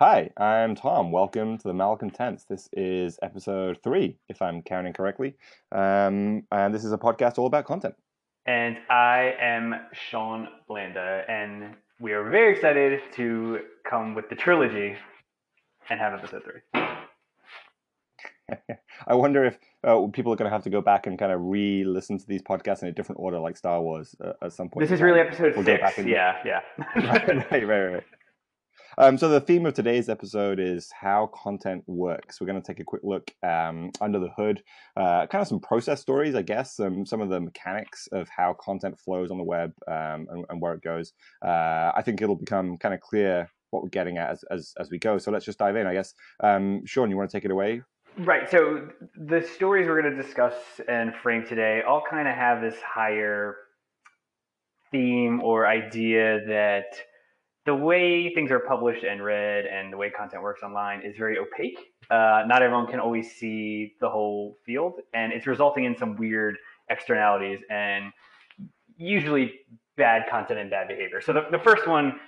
Hi, I'm Tom. Welcome to the Malcontents. This is episode three, if I'm counting correctly. Um, and this is a podcast all about content. And I am Sean Blanda, and we are very excited to come with the trilogy and have episode three. I wonder if uh, people are going to have to go back and kind of re-listen to these podcasts in a different order, like Star Wars, uh, at some point. This is really episode we'll six. And... Yeah, yeah. right, right, right. Um, so the theme of today's episode is how content works. We're going to take a quick look um, under the hood, uh, kind of some process stories, I guess, some some of the mechanics of how content flows on the web um, and, and, where it goes. Uh, I think it'll become kind of clear what we're getting at as, as, as we go. So let's just dive in, I guess. Um, Sean, you want to take it away? Right. So the stories we're going to discuss and frame today all kind of have this higher theme or idea that the way things are published and read and the way content works online is very opaque. Uh, not everyone can always see the whole field, and it's resulting in some weird externalities and usually bad content and bad behavior. So the, the first one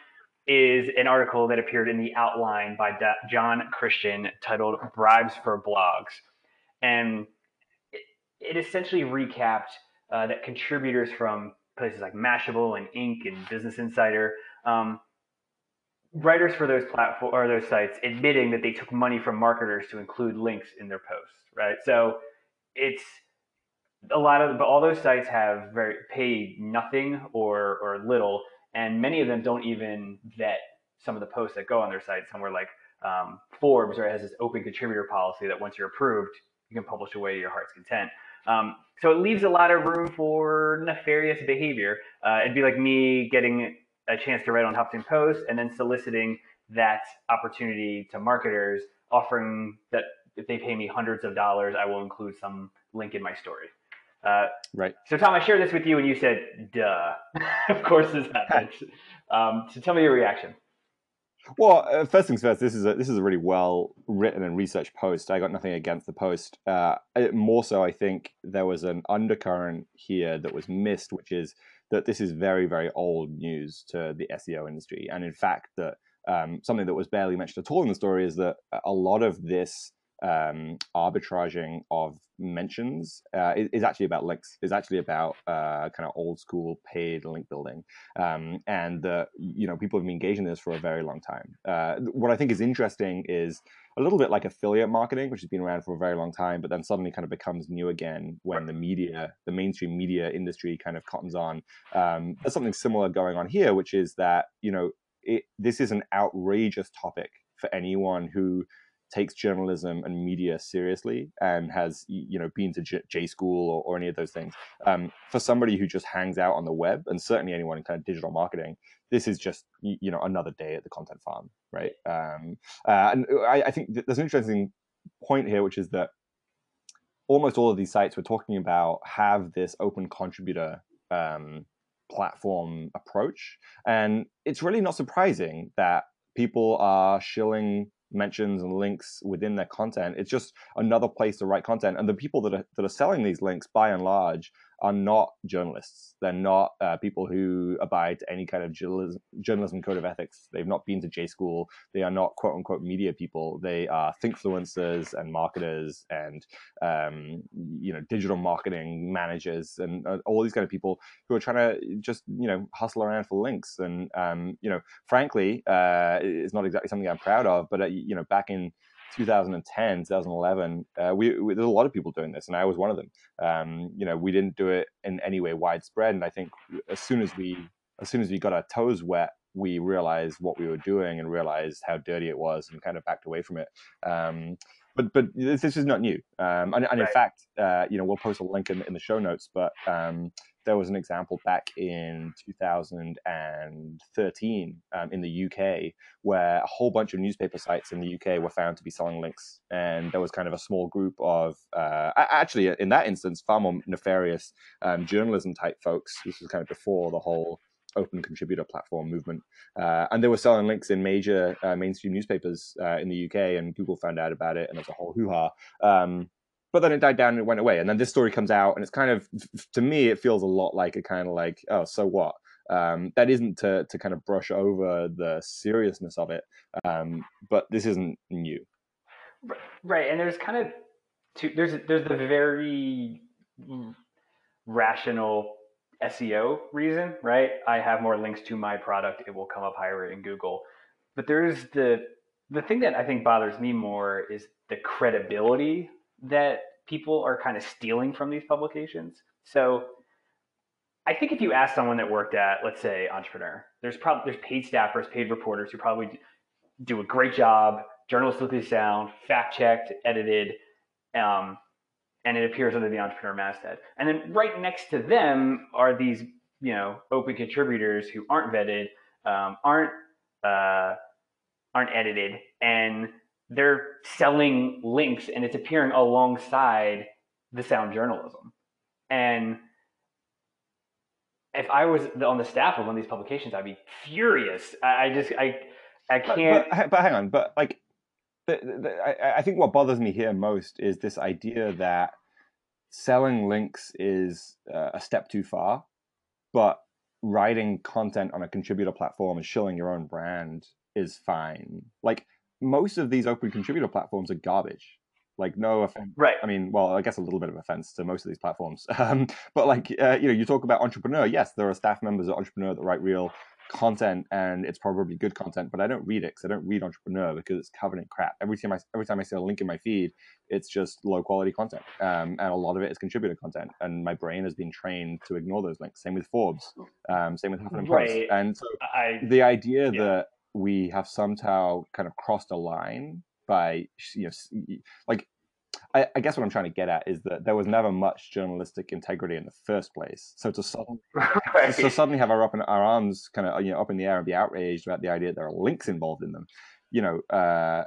is an article that appeared in the outline by Jon Christian titled Bribes for Blogs. And it, it essentially recapped uh, that contributors from places like Mashable and Inc. and Business Insider um, writers for those platform or those sites admitting that they took money from marketers to include links in their posts, right? So it's a lot of but all those sites have very paid nothing or or little, and many of them don't even vet some of the posts that go on their site. Somewhere like um, Forbes, right, has this open contributor policy that once you're approved, you can publish away to your heart's content. Um, so it leaves a lot of room for nefarious behavior. Uh, it'd be like me getting a chance to write on Huffington Post and then soliciting that opportunity to marketers, offering that if they pay me hundreds of dollars, I will include some link in my story. Uh, right. So Tom, I shared this with you, and you said, "Duh." of course, this happened. um, so tell me your reaction. Well, uh, first things first. This is a this is a really well written and researched post. I got nothing against the post. Uh, more so, I think there was an undercurrent here that was missed, which is that this is very, very old news to the SEO industry. And in fact, that um, something that was barely mentioned at all in the story is that a lot of this um, arbitraging of mentions uh, is, is, actually about links. Is actually about uh, kind of old school paid link building, um, and uh, you know people have been engaged in this for a very long time. Uh, what I think is interesting is a little bit like affiliate marketing, which has been around for a very long time, but then suddenly kind of becomes new again when the media, the mainstream media industry, kind of cottons on. Um, there's something similar going on here, which is that you know it, this is an outrageous topic for anyone who takes journalism and media seriously and has you know been to J, J school or, or, any of those things um, for somebody who just hangs out on the web and certainly anyone in kind of digital marketing this is just you know another day at the content farm right? Um, uh, and I, I think there's an interesting point here which is that almost all of these sites we're talking about have this open contributor um, platform approach and it's really not surprising that people are shilling mentions and links within their content. It's just another place to write content. And the people that are, that are selling these links, by and large, are not journalists. They're not uh, people who abide to any kind of journalism, journalism code of ethics. They've not been to J school. They are not quote unquote media people. They are thinkfluencers and marketers and um, you know digital marketing managers and uh, all these kind of people who are trying to just you know hustle around for links. And um, you know, frankly, uh, it's not exactly something I'm proud of. But uh, you know, back in 2010, 2011, uh, we, we, there's a lot of people doing this, and I was one of them. Um, you know, we didn't do it in any way widespread, and I think as soon as we as soon as we got our toes wet, we realized what we were doing and realized how dirty it was, and kind of backed away from it. Um, but but this, this, is not new, um, and, and right. in fact, uh, you know, we'll post a link in, in the show notes, but um, there was an example back in 2013 um, in the UK where a whole bunch of newspaper sites in the UK were found to be selling links. And there was kind of a small group of, uh, actually, in that instance, far more nefarious um, journalism type folks. This was kind of before the whole open contributor platform movement. Uh, and they were selling links in major uh, mainstream newspapers uh, in the UK, and Google found out about it, and there's a whole hoo ha. Um, but then it died down and it went away. And then this story comes out, and it's kind of, to me, it feels a lot like a kind of like, oh, so what? Um, that isn't to to kind of brush over the seriousness of it, um, but this isn't new. Right, and there's kind of two. There's there's the very rational SEO reason, right? I have more links to my product; it will come up higher in Google. But there's the the thing that I think bothers me more is the credibility that people are kind of stealing from these publications. So I think if you ask someone that worked at, let's say, Entrepreneur, there's probably there's paid staffers, paid reporters who probably do a great job, journalistically sound, fact checked, edited, um, and it appears under the Entrepreneur masthead. And then right next to them are these, you know, open contributors who aren't vetted, um, aren't uh, aren't edited, and they're selling links, and it's appearing alongside the sound journalism. And if I was on the staff of one of these publications, I'd be furious. I, I just I I can't. But, but, but hang on, but like, the, the, I, I think what bothers me here most is this idea that selling links is uh, a step too far, but writing content on a contributor platform and shilling your own brand is fine. Like most of these open contributor platforms are garbage. Like no offense, right? I mean, well, I guess a little bit of offense to most of these platforms. Um, but like, uh, you know, you talk about entrepreneur. Yes, there are staff members at entrepreneur that write real content, and it's probably good content. But I don't read it because I don't read entrepreneur because it's covered in crap. Every time I every time I see a link in my feed, it's just low quality content, um, and a lot of it is contributor content. And my brain has been trained to ignore those links. Same with Forbes. Um, same with Huffington right. Post. And so I, the idea yeah. that we have somehow kind of crossed a line by you know like I, I, guess what I'm trying to get at is that there was never much journalistic integrity in the first place. So to suddenly, right. so suddenly have our up in our arms kind of you know up in the air and be outraged about the idea that there are links involved in them, you know, uh,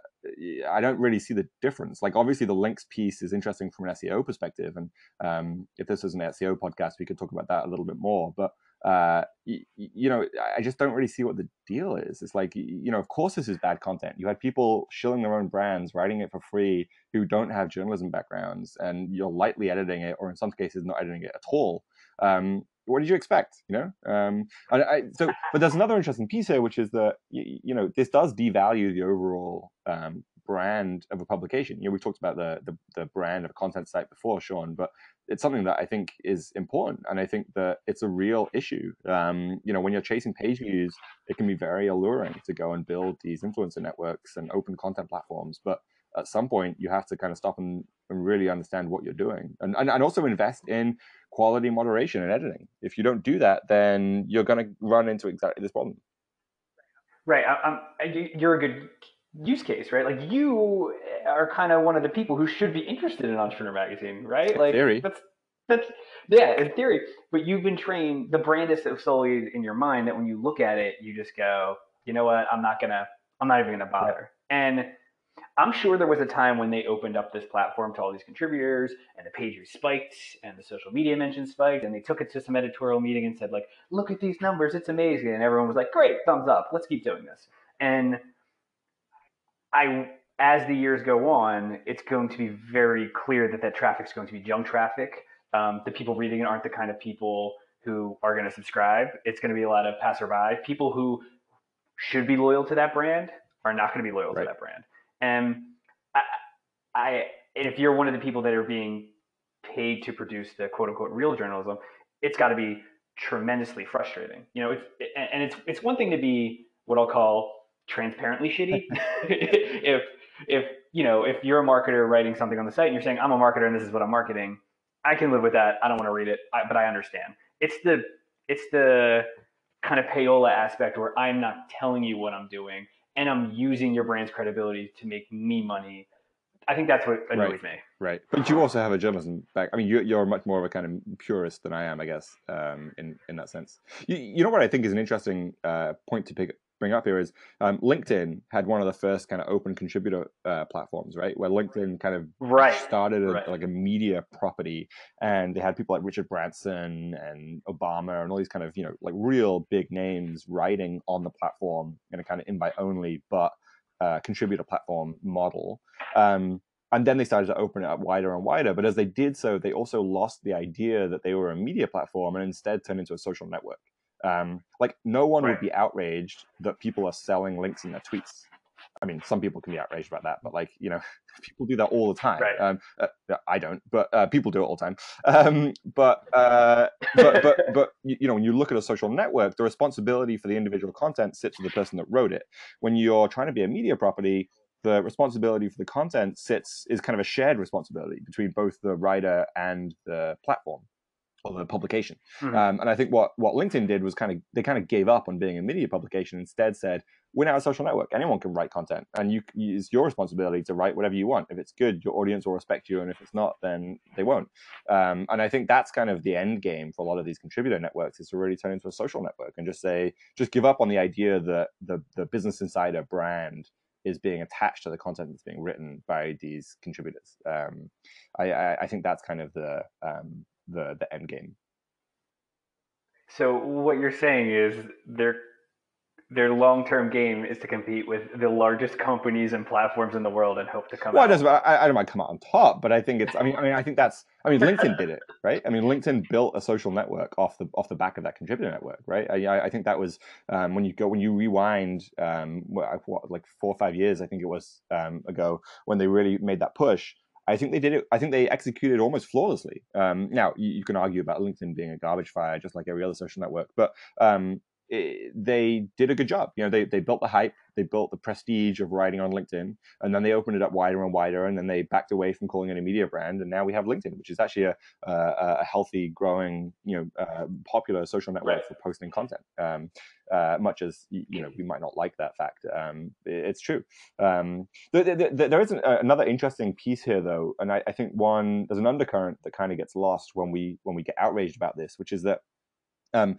I don't really see the difference. Like obviously the links piece is interesting from an SEO perspective, and um, if this was an SEO podcast, we could talk about that a little bit more. But uh, you, you, know, I just don't really see what the deal is. It's like, you know, of course this is bad content. You had people shilling their own brands, writing it for free, who don't have journalism backgrounds, and you're lightly editing it, or in some cases not editing it at all. Um, what did you expect? You know, um, and I, so, but there's another interesting piece here, which is that you, you know this does devalue the overall um, brand of a publication. You know, we talked about the, the, the brand of a content site before, Sean, but it's something that I think is important, and I think that it's a real issue. Um, you know, when you're chasing page views, it can be very alluring to go and build these influencer networks and open content platforms, but at some point you have to kind of stop and, and really understand what you're doing and, and, and also invest in quality moderation and editing if you don't do that then you're going to run into exactly this problem right I, you're a good use case, right? Like you are kind of one of the people who should be interested in Entrepreneur Magazine, right? Like theory. That's that's yeah, in theory. But you've been trained. The brand is so solely in your mind that when you look at it, you just go, you know what? I'm not gonna. I'm not even gonna bother. Yeah. And I'm sure there was a time when they opened up this platform to all these contributors and the page views spiked and the social media mentions spiked and they took it to some editorial meeting and said like, look at these numbers, it's amazing. And everyone was like, great, thumbs up, let's keep doing this. And I as the years go on, it's going to be very clear that that traffic is going to be junk traffic. Um, the people reading it aren't the kind of people who are going to subscribe. It's going to be a lot of passerby. People who should be loyal to that brand are not going to be loyal right. to that brand. And I, I, if you're one of the people that are being paid to produce the quote unquote real journalism, it's got to be tremendously frustrating. You know, it's and it's it's one thing to be what I'll call transparently shitty. if if you know if you're a marketer writing something on the site and you're saying I'm a marketer and this is what I'm marketing, I can live with that. I don't want to read it, I, but I understand. It's the it's the kind of payola aspect where I'm not telling you what I'm doing and I'm using your brand's credibility to make me money. I think that's what annoys right. me. Right, but you also have a journalism back. I mean, you're, you're much more of a kind of purist than I am, I guess, um, in in that sense. You, you know what I think is an interesting uh, point to pick bring up here is um, LinkedIn had one of the first kind of open contributor uh, platforms, right? Where LinkedIn kind of right. started a, right. like a media property, and they had people like Richard Branson and Obama and all these kind of you know like real big names writing on the platform in a kind of invite only but uh, contributor platform model. Um, and then they started to open it up wider and wider. But as they did so, they also lost the idea that they were a media platform and instead turned into a social network. Um, like no one Right. would be outraged that people are selling links in their tweets. I mean, some people can be outraged about that, but like you know, people do that all the time. Right. Um, uh, I don't, but uh, people do it all the time. Um, but, uh, but but but you you know, when you look at a social network, the responsibility for the individual content sits with the person that wrote it. When you're trying to be a media property, the responsibility for the content sits is kind of a shared responsibility between both the writer and the platform or the publication. Mhm. Um, and I think what what LinkedIn did was kind of they kind of gave up on being a media publication. Instead, said we're now a social network. Anyone can write content, and you it's your responsibility to write whatever you want. If it's good, your audience will respect you, and if it's not, then they won't. Um, and I think that's kind of the end game for a lot of these contributor networks is to really turn into a social network and just say just give up on the idea that the the Business Insider brand is being attached to the content that's being written by these contributors. Um, I, I, I think that's kind of the um, the the end game. So what you're saying is their their long term game is to compete with the largest companies and platforms in the world and hope to come Well, out. I, I don't mind come out on top, but I think it's. I mean, I mean, I think that's. I mean, LinkedIn did it, right? I mean, LinkedIn built a social network off the off the back of that contributor network, right? I, I- I think that was um, when you go when you rewind, um, what, what like four or five years, I think it was um, ago when they really made that push. I think they did it. I think they executed almost flawlessly. Um, now you, you can argue about LinkedIn being a garbage fire, just like every other social network, but um, it, they did a good job. You know, they they built the hype, they built the prestige of writing on LinkedIn, and then they opened it up wider and wider, and then they backed away from calling it a media brand, and now we have LinkedIn, which is actually a a, a healthy, growing, you know, uh, popular social network Right. for posting content. Um, uh, much as you know, we might not like that fact, um, it's true. Um, there, there, there is an, uh, another interesting piece here, though, and I, I think one there's an undercurrent that kind of gets lost when we when we get outraged about this, which is that. Um,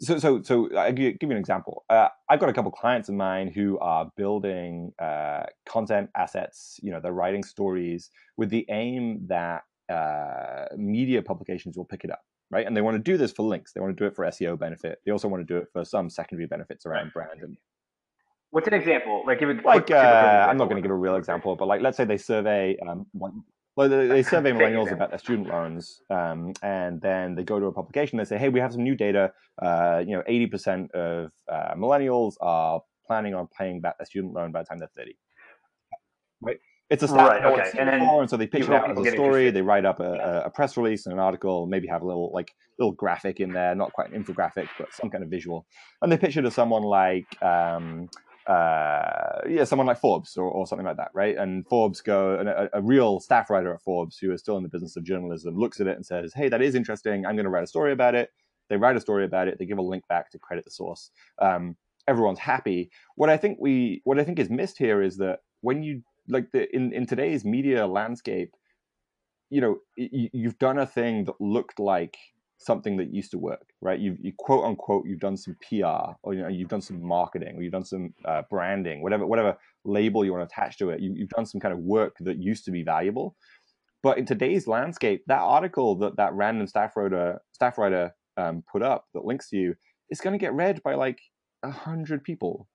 so, so, so I give you, an example. Uh, I've got a couple clients of mine who are building uh, content assets. You know, they're writing stories with the aim that uh, media publications will pick it up, right? And they want to do this for links. They want to do it for SEO benefit. They also want to do it for some secondary benefits around brand and What's an example? Like give it like uh, I'm not going to give a real example, but like let's say they survey um, one, well, they, they survey millennials about their student loans, um, and then they go to a publication. They say, "Hey, we have some new data. Uh, you know, 80% of uh, millennials are planning on paying back their student loan by the time they're 30." Right? It's a stat Right, okay. And then and so they pitch it out as a story. interested. They write up a, a, a press release and an article, maybe have a little like little graphic in there, not quite an infographic, but some kind of visual, and they pitch it to someone like. Um, uh, yeah, someone like Forbes or, or something like that, right? And Forbes go, and a, a real staff writer at Forbes who is still in the business of journalism looks at it and says, "Hey, that is interesting. I'm going to write a story about it." They write a story about it. They give a link back to credit the source. Um, everyone's happy. What I think we, what I think is missed here is that when you like the in in today's media landscape, you know, you, you've done a thing that looked like something that used to work, right? You've you quote unquote you've done some PR or you know you've done some marketing or you've done some uh, branding, whatever whatever label you want to attach to it. You, you've done some kind of work that used to be valuable. But in today's landscape, that article that that random staff writer staff writer um, put up that links to you is going to get read by like a hundred people.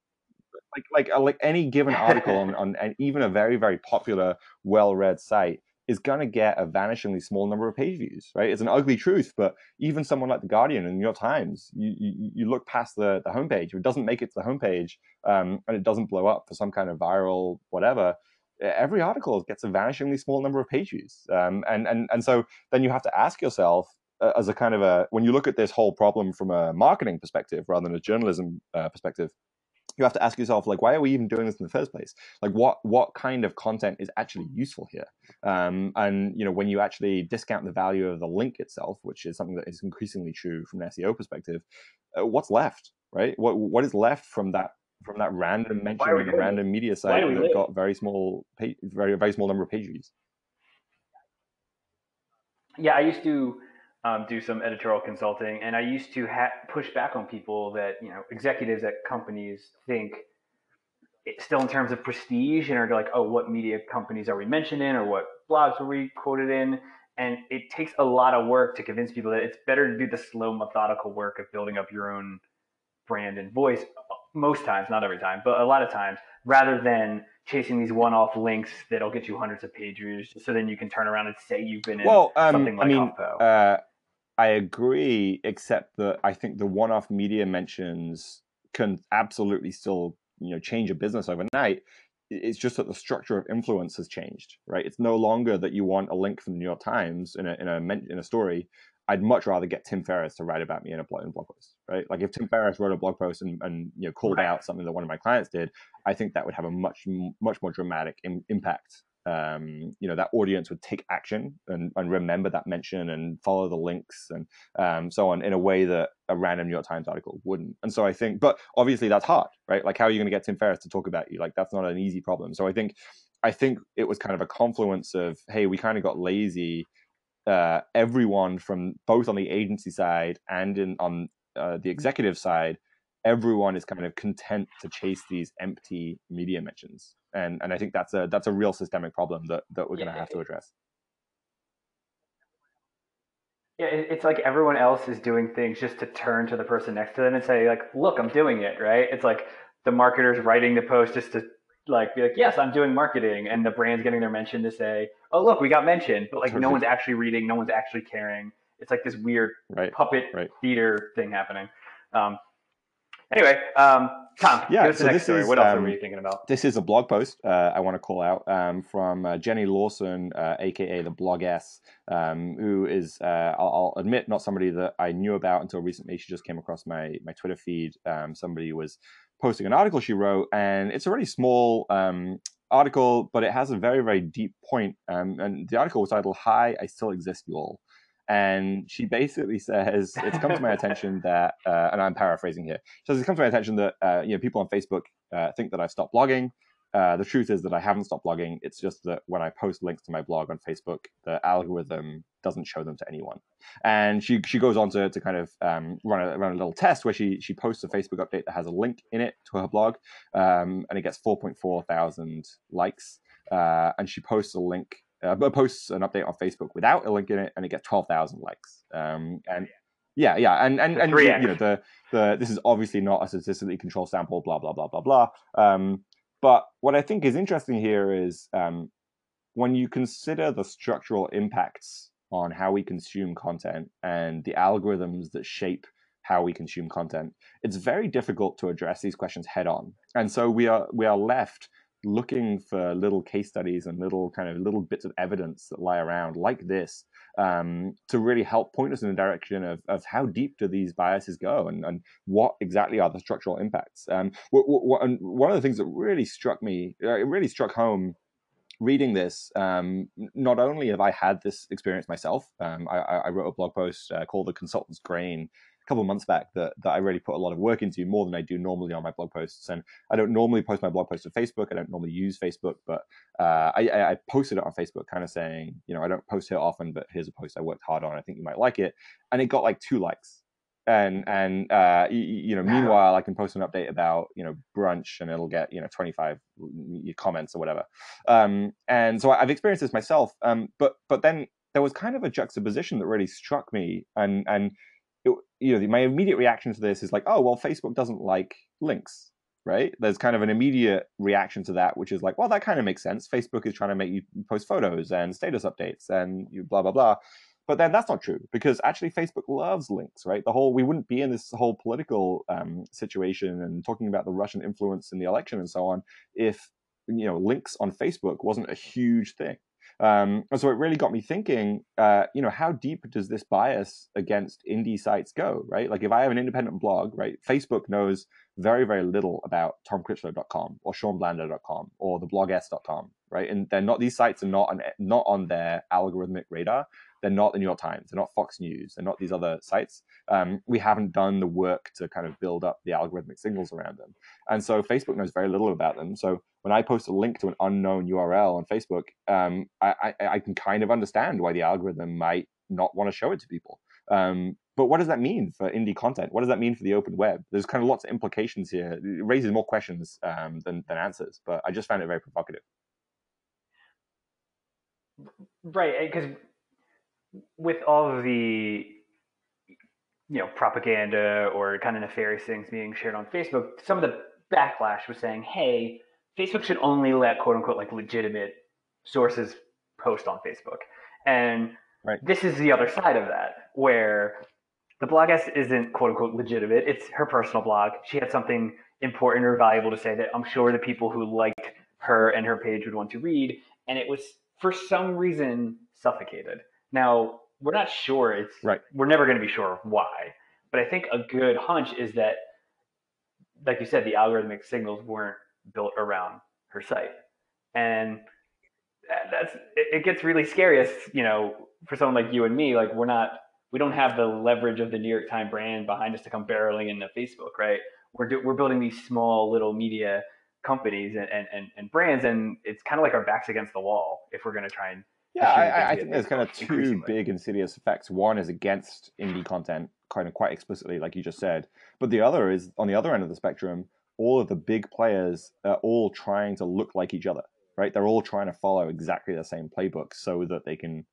Like like uh, like any given article on, on and even a very very popular well read site is going to get a vanishingly small number of page views, right? It's an ugly truth, but even someone like the Guardian and New York Times, you, you, you look past the, the homepage, it doesn't make it to the homepage um, and it doesn't blow up for some kind of viral whatever, every article gets a vanishingly small number of page views. Um, and, and, and so then you have to ask yourself, uh, as a kind of a, when you look at this whole problem from a marketing perspective rather than a journalism uh, perspective, you have to ask yourself like why are we even doing this in the first place? Like what what kind of content is actually useful here? Um, and you know when you actually discount the value of the link itself which is something that is increasingly true from an seo perspective uh, what's left right? What what is left from that from that random mention are in a random media site that live? got very small page, very very small number of page views Yeah, I used to um, do some editorial consulting, and I used to ha- push back on people that you know executives at companies think still in terms of prestige and are like, oh, what media companies are we mentioned in, or what blogs were we quoted in? And it takes a lot of work to convince people that it's better to do the slow, methodical work of building up your own brand and voice. Most times, not every time, but a lot of times, rather than chasing these one-off links that'll get you hundreds of page views, so then you can turn around and say you've been in well um, something i like mean HuffPo. uh, I agree, except that I think the one-off media mentions can absolutely still you know change a business overnight. It's just that the structure of influence has changed, right? It's no longer that you want a link from the New York Times in a in a in a story. I'd much rather get Tim Ferriss to write about me in a blog, in a blog post, right? Like if Tim Ferriss wrote a blog post and, and you know called out something that one of my clients did, I think that would have a much much more dramatic Im- impact um, you know that audience would take action and, and, remember that mention and follow the links and um, so on in a way that a random New York Times article wouldn't. And so I think, but obviously that's hard, right? Like how are you going to get Tim Ferriss to talk about you? Like that's not an easy problem. So I think, I think it was kind of a confluence of hey, we kind of got lazy. Uh, everyone from both on the agency side and in on uh, the executive side everyone is kind of content to chase these empty media mentions. And and i think that's a that's a real systemic problem that that we're yeah, going to have to address. Yeah it's like everyone else is doing things just to turn to the person next to them and say like look i'm doing it right? It's like the marketers writing the post just to like be like yes i'm doing marketing and the brand's getting their mention to say oh look we got mentioned but like no one's actually reading no one's actually caring. It's like this weird right. puppet right. theater thing happening. Um, Anyway, um, Tom, yeah, so this story. Is, what else um, are we thinking about? This is a blog post uh, I want to call out um, from uh, Jenny Lawson, uh, aka the Bloggess, um, who is, uh, I'll, I'll, admit, not somebody that I knew about until recently. She just came across my my Twitter feed. Um, somebody was posting an article she wrote, and it's a really small um, article, but it has a very very deep point. and the article was titled "Hi, I Still Exist, You All." And she basically says it's come to my attention that, uh, and I'm paraphrasing here. She says it's come to my attention that uh, you know people on Facebook uh, think that I've stopped blogging. Uh, the truth is that I haven't stopped blogging. It's just that when I post links to my blog on Facebook, the algorithm doesn't show them to anyone. And she she goes on to, to kind of um, run a run a little test where she she posts a Facebook update that has a link in it to her blog, um, and it gets 4.4 thousand likes. Uh, and she posts a link uh, posts an update on Facebook without a link in it, and it gets twelve thousand likes. Um, and yeah, yeah, and and and you know the the this is obviously not a statistically controlled sample. Blah blah blah blah blah. Um, but what I think is interesting here is um, when you consider the structural impacts on how we consume content and the algorithms that shape how we consume content, it's very difficult to address these questions head on. And so we are we are left looking for little case studies and little kind of little bits of evidence that lie around like this um, to really help point us in the direction of, of how deep do these biases go and, and what exactly are the structural impacts. Um, and one of the things that really struck me, uh, it really struck home reading this, um, not only have I had this experience myself, um, I, I, wrote a blog post uh, called "The Consultant's Grain," couple of months back that, that I really put a lot of work into more than I do normally on my blog posts. And I don't normally post my blog posts to Facebook. I don't normally use Facebook, but uh, I, I, posted it on Facebook, kind of saying, you know, I don't post here often, but here's a post I worked hard on. I think you might like it, and it got like two likes. And and uh, you, you know, meanwhile, I can post an update about you know brunch, and it'll get you know 25 comments or whatever. Um, and so I've experienced this myself. Um, but but then there was kind of a juxtaposition that really struck me, and and it, you know, my immediate reaction to this is like, oh, well, Facebook doesn't like links, right? There's kind of an immediate reaction to that, which is like, well, that kind of makes sense. Facebook is trying to make you post photos and status updates and you blah blah blah. But then that's not true because actually Facebook loves links, right? The whole we wouldn't be in this whole political um, situation and talking about the Russian influence in the election and so on if you know links on Facebook wasn't a huge thing. Um, and so it really got me thinking, uh, you know, how deep does this bias against indie sites go, right? Like if I have an independent blog, right, Facebook knows very, very little about tomcritchlow.com or seanblanda.com or thebloggess.com, right? And they're not, these sites are not on, not on their algorithmic radar. They're not the New York Times. They're not Fox News. They're not these other sites. Um, we haven't done the work to kind of build up the algorithmic signals around them. And so Facebook knows very little about them. So when I post a link to an unknown URL on Facebook, um, I, I, I, can kind of understand why the algorithm might not want to show it to people. Um, but what does that mean for indie content? What does that mean for the open web? There's kind of lots of implications here. It raises more questions um, than, than answers, but I just found it very provocative. Right, because with all of the you know propaganda or kind of nefarious things being shared on Facebook, some of the backlash was saying, "Hey, Facebook should only let quote unquote like legitimate sources post on Facebook." And Right. This is the other side of that, where the blog Bloggess isn't quote unquote legitimate. It's her personal blog. She had something important or valuable to say that I'm sure the people who liked her and her page would want to read. And it was for some reason suffocated. Now, we're not sure it's right. We're never going to be sure why. But I think a good hunch is that, like you said, the algorithmic signals weren't built around her site. And that's it gets really scary as you know for someone like you and me like we're not we don't have the leverage of the New York Times brand behind us to come barreling into Facebook, right? We're do, we're building these small little media companies and, and, and brands, and it's kind of like our backs against the wall if we're going to try and yeah, I, I think there's kind of two big insidious effects. One is against indie content, kind of quite explicitly, like you just said, but the other is on the other end of the spectrum. All of the big players are all trying to look like each other, right? They're all trying to follow exactly the same playbook so that they can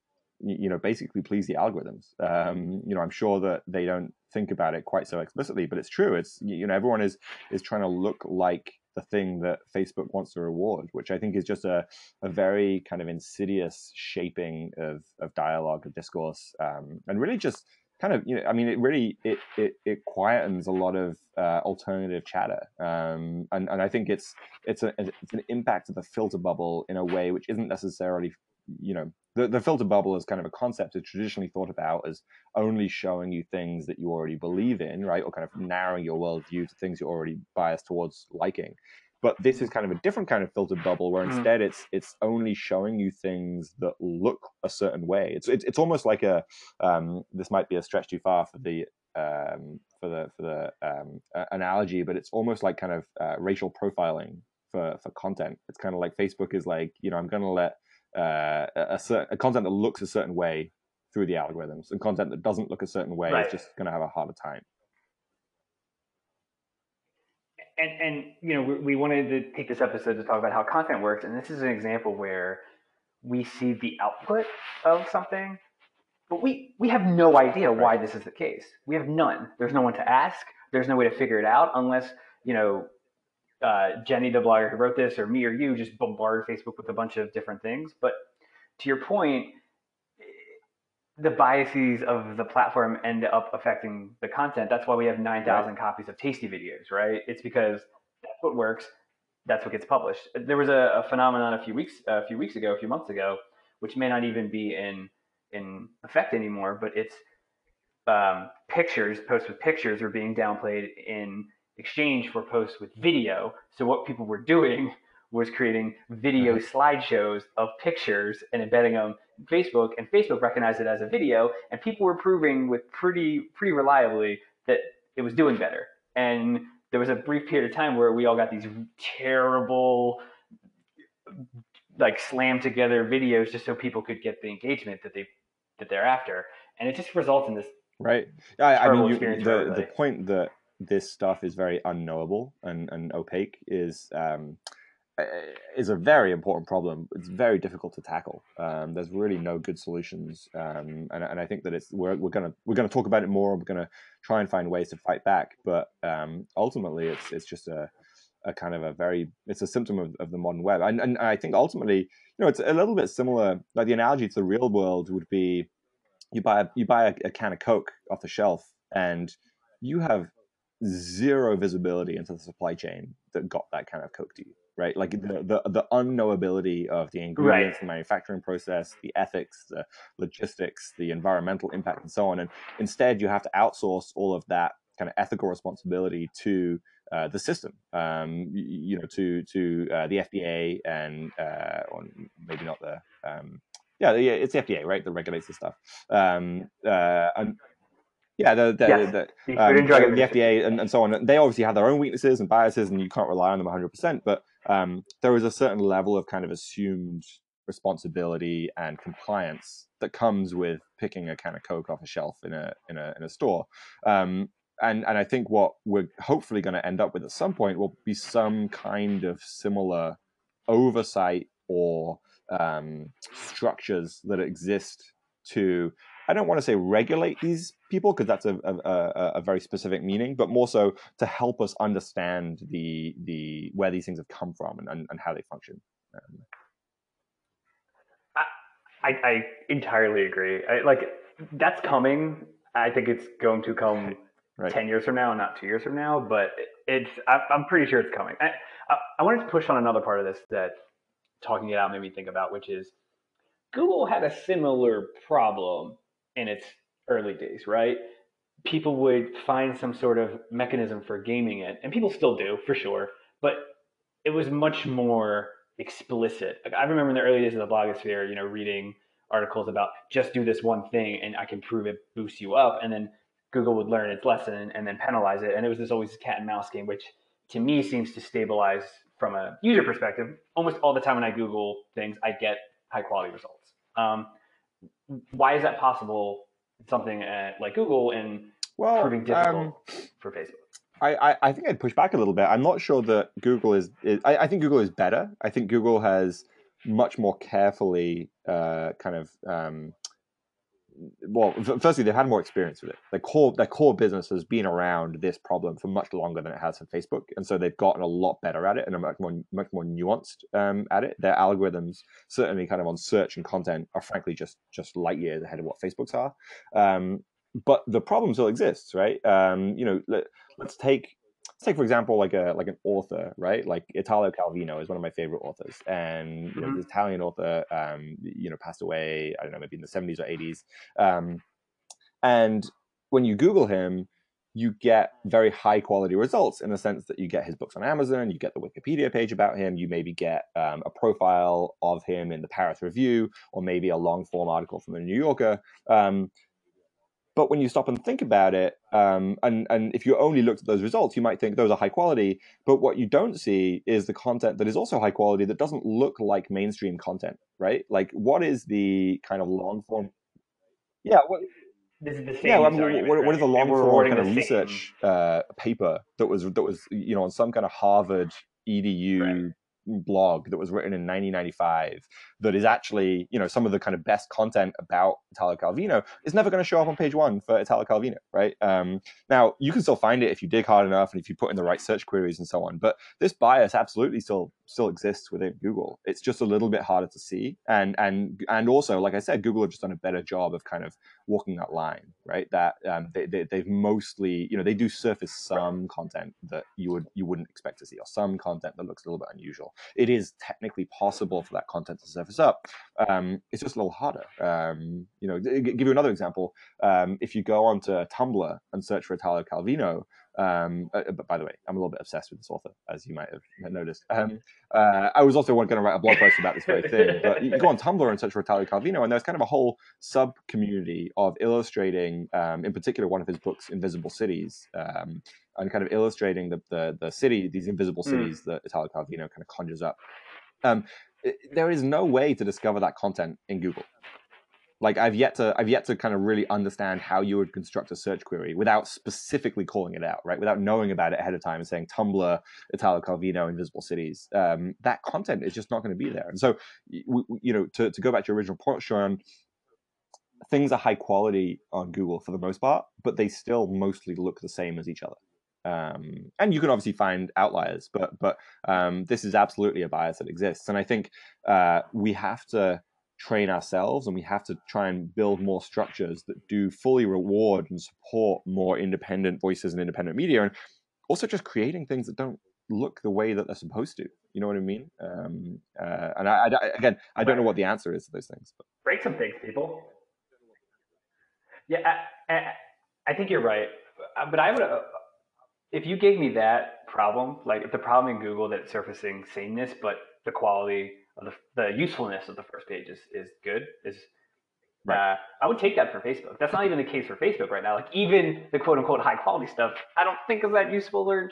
you know basically please the algorithms um, you know i'm sure that they don't think about it quite so explicitly but it's true it's you know everyone is is trying to look like the thing that facebook wants to reward which i think is just a, a very kind of insidious shaping of, of dialogue of discourse um, and really just kind of you know i mean it really it it, it quietens a lot of uh, alternative chatter um, and, and i think it's it's, a, it's an impact of the filter bubble in a way which isn't necessarily you know the, the filter bubble is kind of a concept that's traditionally thought about as only showing you things that you already believe in right? Or kind of narrowing your worldview to things you're already biased towards liking. But this is kind of a different kind of filter bubble where mm-hmm. instead it's it's only showing you things that look a certain way. It's it's, it's almost like a um, this might be a stretch too far for the um, for the for the um, uh, analogy but it's almost like kind of uh, racial profiling for for content. It's kind of like facebook is like you know i'm going to let uh, a, certain a content that looks a certain way through the algorithms, and content that doesn't look a certain way right. is just going to have a harder time. And and you know we, we wanted to take this episode to talk about how content works, and this is an example where we see the output of something, but we we have no idea right. why this is the case. We have none. There's no one to ask. There's no way to figure it out unless you know uh, Jenny, the blogger who wrote this, or me or you just bombard Facebook with a bunch of different things. But to your point, the biases of the platform end up affecting the content. That's why we have 9,000 copies of tasty videos, right? It's because that's what works. That's what gets published. There was a, a phenomenon a few weeks, a few weeks ago, a few months ago, which may not even be in in effect anymore, but it's um, pictures, posts with pictures are being downplayed in exchange for posts with video. So what people were doing was creating video mm-hmm. slideshows of pictures and embedding them in Facebook, and Facebook recognized it as a video, and people were proving with pretty pretty reliably that it was doing better. And there was a brief period of time where we all got these terrible like slammed together videos just so people could get the engagement that they that they're after and it just results in this right I, I mean you, the, the point that this stuff is very unknowable and, and opaque is um, is a very important problem. It's very difficult to tackle. Um, there's really no good solutions, um, and, and I think that it's we're, we're gonna we're gonna talk about it more. We're gonna try and find ways to fight back, but um, ultimately, it's it's just a a kind of a very it's a symptom of, of the modern web, and, and I think ultimately, you know, it's a little bit similar. Like the analogy to the real world would be, you buy a, you buy a, a can of Coke off the shelf, and you have zero visibility into the supply chain that got that kind of coke to you right like the the, the unknowability of the ingredients right. the manufacturing process the ethics the logistics the environmental impact and so on and instead you have to outsource all of that kind of ethical responsibility to uh, the system, um, you, you, know, to to uh, the FDA and uh, or maybe not the um, yeah, yeah, it's the FDA, right, that regulates this stuff. Um, uh, and yeah, the the, yes. the, um, the, the FDA and, and, so on. They obviously have their own weaknesses and biases, and you can't rely on them 100%. But um, there is a certain level of kind of assumed responsibility and compliance that comes with picking a can of Coke off a shelf in a in a in a store. Um, and and I think what we're hopefully going to end up with at some point will be some kind of similar oversight or um, structures that exist to I don't want to say regulate these people because that's a, a, a, very specific meaning, but more so to help us understand the the where these things have come from and, and, and how they function. Um, I, I, I entirely agree. I, like that's coming. I think it's going to come right. ten years from now, not two years from now. But it's I, am pretty sure it's coming. I, I, I wanted to push on another part of this that talking it out made me think about, which is Google had a similar problem in its early days, right? People would find some sort of mechanism for gaming it, and people still do for sure, but it was much more explicit. Like I remember in the early days of the blogosphere, you know, reading articles about just do this one thing and I can prove it boosts you up, and then Google would learn its lesson and then penalize it, and it was this always cat and mouse game, which to me seems to stabilize from a user perspective. Almost all the time when I Google things, I get high quality results. Um, why is that possible? Something at, like Google and well, proving difficult um, for Facebook. I, I think I'd push back a little bit. I'm not sure that Google is. is I, I, think Google is better. I think Google has much more carefully uh, kind of. Um, well, firstly, they've had more experience with it. Their core, their core business has been around this problem for much longer than it has for Facebook, and so they've gotten a lot better at it and are much more, much more nuanced um, at it. Their algorithms, certainly, kind of on search and content, are frankly just just light years ahead of what Facebook's are. Um, but the problem still exists, right? Um, you know, let, us take take for example like a like an author, right? Like Italo Calvino is one of my favorite authors, and you know, mm-hmm. this Italian author, um, you know, passed away. I don't know, maybe in the seventies or eighties. Um, and when you Google him, you get very high quality results in the sense that you get his books on Amazon, you get the Wikipedia page about him, you maybe get um, a profile of him in the Paris Review, or maybe a long form article from the New Yorker. Um, but when you stop and think about it, um, and and if you only looked at those results, you might think those are high quality. But what you don't see is the content that is also high quality that doesn't look like mainstream content, right? Like, what is the kind of long form? Yeah, what, this is the same. Yeah, I mean, what, what is the long form kind of research uh, paper that was that was you know on some kind of Harvard edu right blog that was written in 1995 that is actually, you know, some of the kind of best content about Italo Calvino is never going to show up on page one for Italo Calvino, right? Um, now, you can still find it if you dig hard enough and if you put in the right search queries and so on, but this bias absolutely still still exists within Google. It's just a little bit harder to see, and and and also, like I said, Google have just done a better job of kind of walking that line, right? That um, they, they they've mostly, you know, they do surface some content that you would you wouldn't expect to see, or some content that looks a little bit unusual. It is technically possible for that content to surface up. Um, it's just a little harder. Um, you know, give you another example. Um, if you go onto Tumblr and search for Italo Calvino, um, uh, but by the way, I'm a little bit obsessed with this author, as you might have noticed. Um, uh, I was also going to write a blog post about this very thing. But you go on Tumblr and search for Italo Calvino, and there's kind of a whole sub community of illustrating, um, in particular, one of his books, Invisible Cities, um, and kind of illustrating the, the, the city, these invisible hmm. cities mm. that Italo Calvino kind of conjures up. Um, there is no way to discover that content in Google like I've yet to I've yet to kind of really understand how you would construct a search query without specifically calling it out, right? Without knowing about it ahead of time and saying Tumblr, Italo Calvino, Invisible Cities. Um, that content is just not going to be there. And so, you know, to, to go back to your original point, Sean, things are high quality on Google for the most part, but they still mostly look the same as each other. Um, and you can obviously find outliers, but but um, this is absolutely a bias that exists. And I think uh, we have to train ourselves and we have to try and build more structures that do fully reward and support more independent voices and independent media and also just creating things that don't look the way that they're supposed to you know what i mean um, uh, and I, I, again i don't know what the answer is to those things but. break some things people yeah I, I, I think you're right uh, but i would uh, if you gave me that problem like the problem in google that's surfacing sameness but the quality of the, the usefulness of the first page is, is good is right. uh, I would take that for Facebook. That's not even the case for Facebook right now. Like even the quote unquote high quality stuff, I don't think is that useful or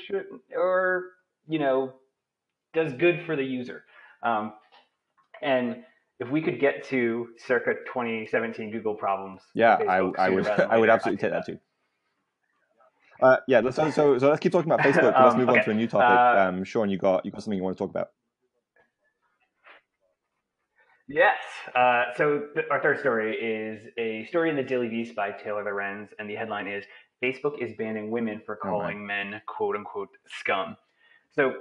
or you know does good for the user. Um, and if we could get to circa 2017 Google problems, yeah, I, I would I would absolutely take that too. Uh, yeah, so, so, so let's keep talking about Facebook. let's um, move okay. on to a new topic. Uh, um, Sean, you got you got something you want to talk about? Yes. Uh, so th- our third story is a story in the Daily Beast by Taylor Lorenz, and the headline is "Facebook is banning women for oh, calling oh, men quote unquote scum." So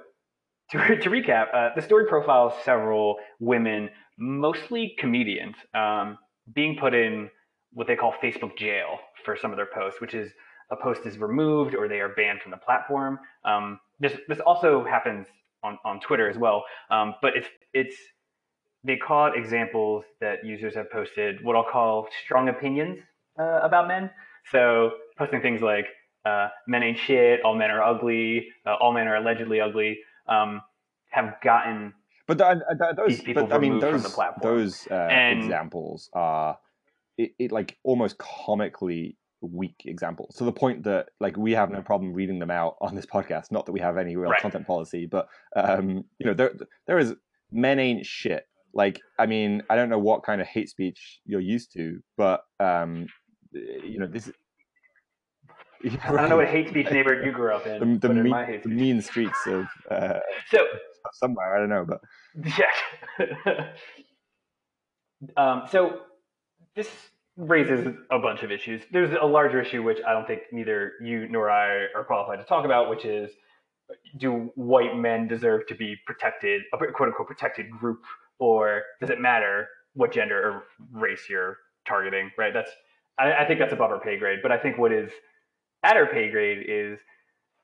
to, to recap, uh, the story profiles several women, mostly comedians, um, being put in what they call Facebook jail for some of their posts, which is a post is removed or they are banned from the platform. Um, this this also happens on, on Twitter as well, um, but it's it's they call it examples that users have posted what I'll call strong opinions uh, about men. So posting things like uh, men ain't shit, all men are ugly, uh, all men are allegedly ugly, um, have gotten. But the, those, but, I mean, those those uh, and, examples are it, it, like almost comically weak examples So the point that like we have no problem reading them out on this podcast. Not that we have any real right. content policy, but um, you know there there is men ain't shit. Like I mean, I don't know what kind of hate speech you're used to, but um, you know this yeah, I don't know what hate speech neighborhood you grew up in. The, the, mean, in the mean streets of uh, so somewhere I don't know, but yeah. um, so this raises a bunch of issues. There's a larger issue which I don't think neither you nor I are qualified to talk about, which is do white men deserve to be protected, a quote unquote protected group, or does it matter what gender or race you're targeting? Right. That's I, I think that's above our pay grade. But I think what is at our pay grade is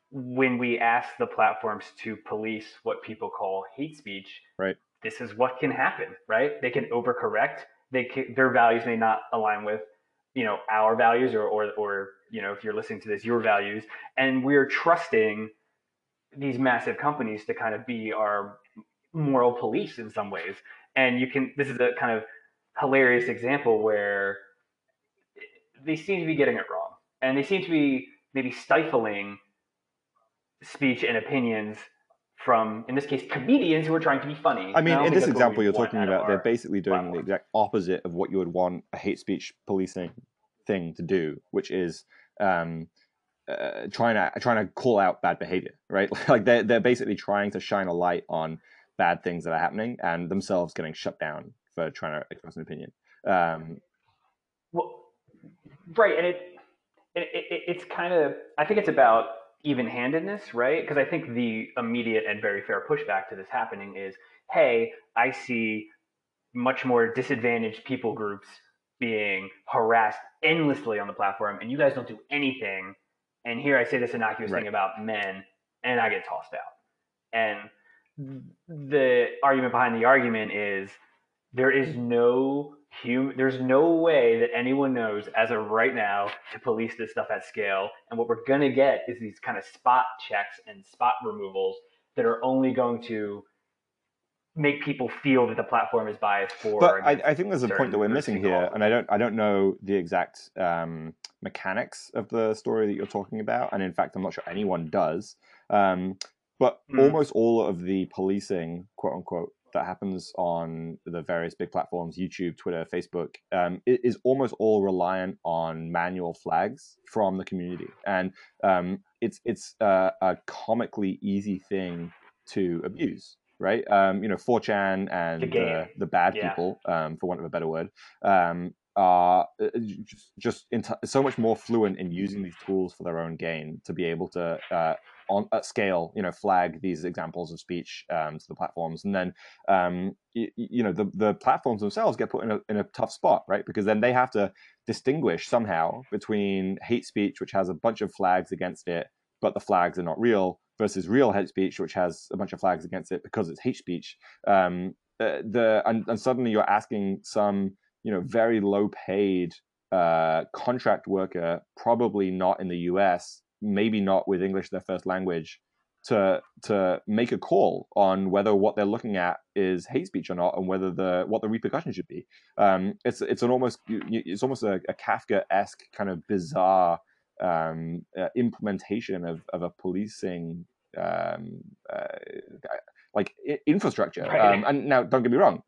when we ask the platforms to police what people call hate speech. Right. This is what can happen. Right. They can overcorrect. They their values may not align with you know our values or or or you know if you're listening to this your values. And we're trusting these massive companies to kind of be our moral police in some ways. And you can this is a kind of hilarious example where they seem to be getting it wrong. And they seem to be maybe stifling speech and opinions from, in this case, comedians who are trying to be funny. I mean, in this example you're talking about, they're basically doing platform. the exact opposite of what you would want a hate speech policing thing to do, which is um, uh, trying to trying to call out bad behavior, right? like they're they're basically trying to shine a light on bad things that are happening, and themselves getting shut down for trying to express an opinion. Um, well, right, and it it, it, it's kind of I think it's about even-handedness, right? Because I think the immediate and very fair pushback to this happening is, hey, I see much more disadvantaged people groups being harassed endlessly on the platform, and you guys don't do anything. And here I say this innocuous right. thing about men, and I get tossed out. And the argument behind the argument is there is no Hum- there's no way that anyone knows as of right now to police this stuff at scale. And what we're going to get is these kind of spot checks and spot removals that are only going to make people feel that the platform is biased for. But I, I, think there's a point that we're missing here, and I don't I don't know the exact um, mechanics of the story that you're talking about, and in fact, I'm not sure anyone does. Um, but mm. almost all of the policing, quote unquote, that happens on the various big platforms, YouTube, Twitter, Facebook, um, is almost all reliant on manual flags from the community, and um, it's it's uh, a comically easy thing to abuse. Right, um, you know, 4chan and the, the bad yeah. people, um, for want of a better word, um, uh, just, just so much more fluent in using these tools for their own gain to be able to uh, on at scale, you know, flag these examples of speech um, to the platforms, and then um, you, you, know the the platforms themselves get put in a in a tough spot, right? Because then they have to distinguish somehow between hate speech, which has a bunch of flags against it, but the flags are not real, versus real hate speech, which has a bunch of flags against it because it's hate speech. Um, uh, the and, and suddenly you're asking some you know very low paid uh, contract worker, probably not in the U.S maybe not with English their first language, to to make a call on whether what they're looking at is hate speech or not, and whether the what the repercussions should be. Um, it's it's an almost it's almost a, a Kafka esque kind of bizarre um, uh, implementation of of a policing um, uh, like infrastructure. Right. Um, and now, don't get me wrong,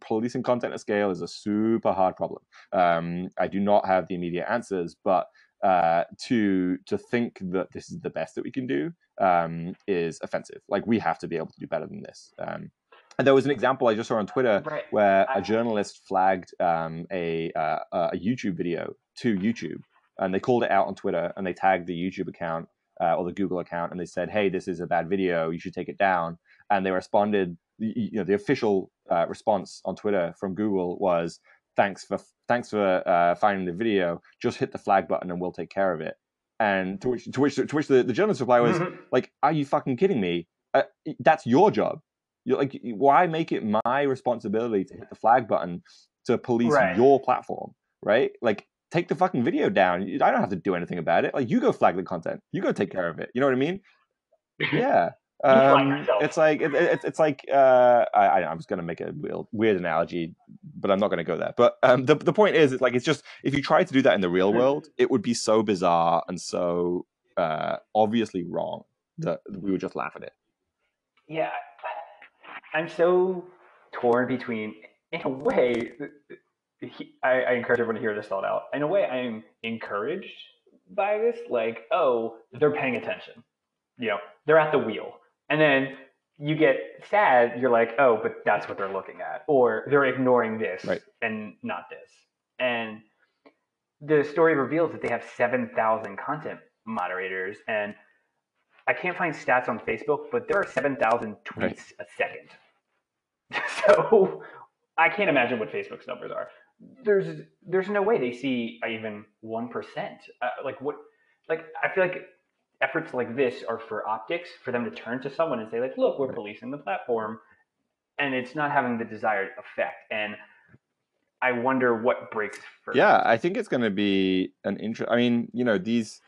policing content at scale is a super hard problem. Um, I do not have the immediate answers, but uh, to to think that this is the best that we can do um, is offensive. Like we have to be able to do better than this. Um, and there was an example I just saw on Twitter right. where a journalist flagged um, a uh, a YouTube video to YouTube, and they called it out on Twitter, and they tagged the YouTube account uh, or the Google account, and they said, "Hey, this is a bad video. You should take it down." and they responded. You know, the official uh, response on Twitter from Google was, "Thanks for thanks for uh, finding the video. Just hit the flag button, and we'll take care of it." And to which to which to which the, the journalist reply was Mhm. like, "Are you fucking kidding me? Uh, that's your job. You're like, why make it my responsibility to hit the flag button to police Right. your platform, right? Like, take the fucking video down. I don't have to do anything about it. Like, you go flag the content. You go take care of it. You know what I mean? Yeah. Um, it's like it, it, it's like uh, I, I I was going to make a weird, weird analogy, but I'm not going to go there. But um, the the point is, it's like it's just if you try to do that in the real world, it would be so bizarre and so uh, obviously wrong that we would just laugh at it. Yeah, I'm so torn between, in a way, he, I, I encourage everyone to hear this thought out. In a way, I'm encouraged by this, like, oh, they're paying attention. You know, they're at the wheel. And then you get sad, you're like, oh, but that's what they're looking at. Or they're ignoring this Right. and not this. And the story reveals that they have 7,000 content moderators. And I can't find stats on Facebook, but there are 7,000 tweets Right. a second. So I can't imagine what Facebook's numbers are. There's there's no way they see even one percent. Uh, like what? Like I feel like efforts like this are for optics, for them to turn to someone and say like, look, we're policing the platform, and it's not having the desired effect. And I wonder what breaks first. Yeah, I think it's going to be an interest. I mean, you know, these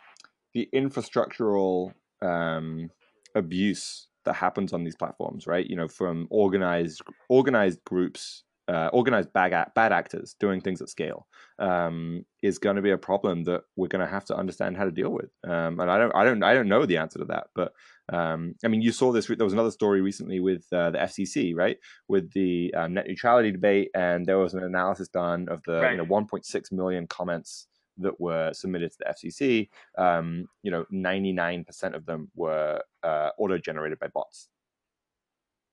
the infrastructural um, abuse that happens on these platforms, right? You know, from organized organized groups, uh, organized bad act, bad actors doing things at scale, um, is going to be a problem that we're going to have to understand how to deal with. Um, and I don't, I don't, I don't know the answer to that, but um, I mean, you saw this. There was another story recently with uh, the FCC, right? With the um, net neutrality debate, and there was an analysis done of the Right. you know 1.6 million comments that were submitted to the FCC. Um, you know, 99% of them were uh, auto-generated by bots,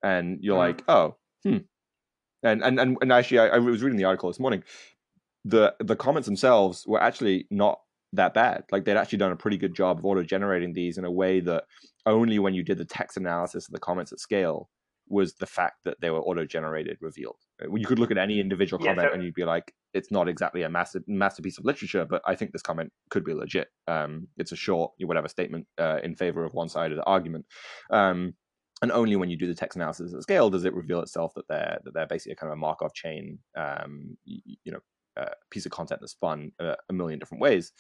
and you're Mhm. like, oh, hmm. And and and, and actually, I, I was reading the article this morning. The the comments themselves were actually not that bad. Like they'd actually done a pretty good job of auto-generating these in a way that only when you did the text analysis of the comments at scale was the fact that they were auto-generated revealed. Uh, You could look at any individual Yeah, comment so- and you'd be like, it's not exactly a massive masterpiece of literature, but I think this comment could be legit. Um, it's a short, whatever statement uh, in favor of one side of the argument. Um, and only when you do the text analysis at scale does it reveal itself that they're that they're basically a kind of a Markov chain, um, you, you know, uh, piece of content that's spun uh, a million different ways.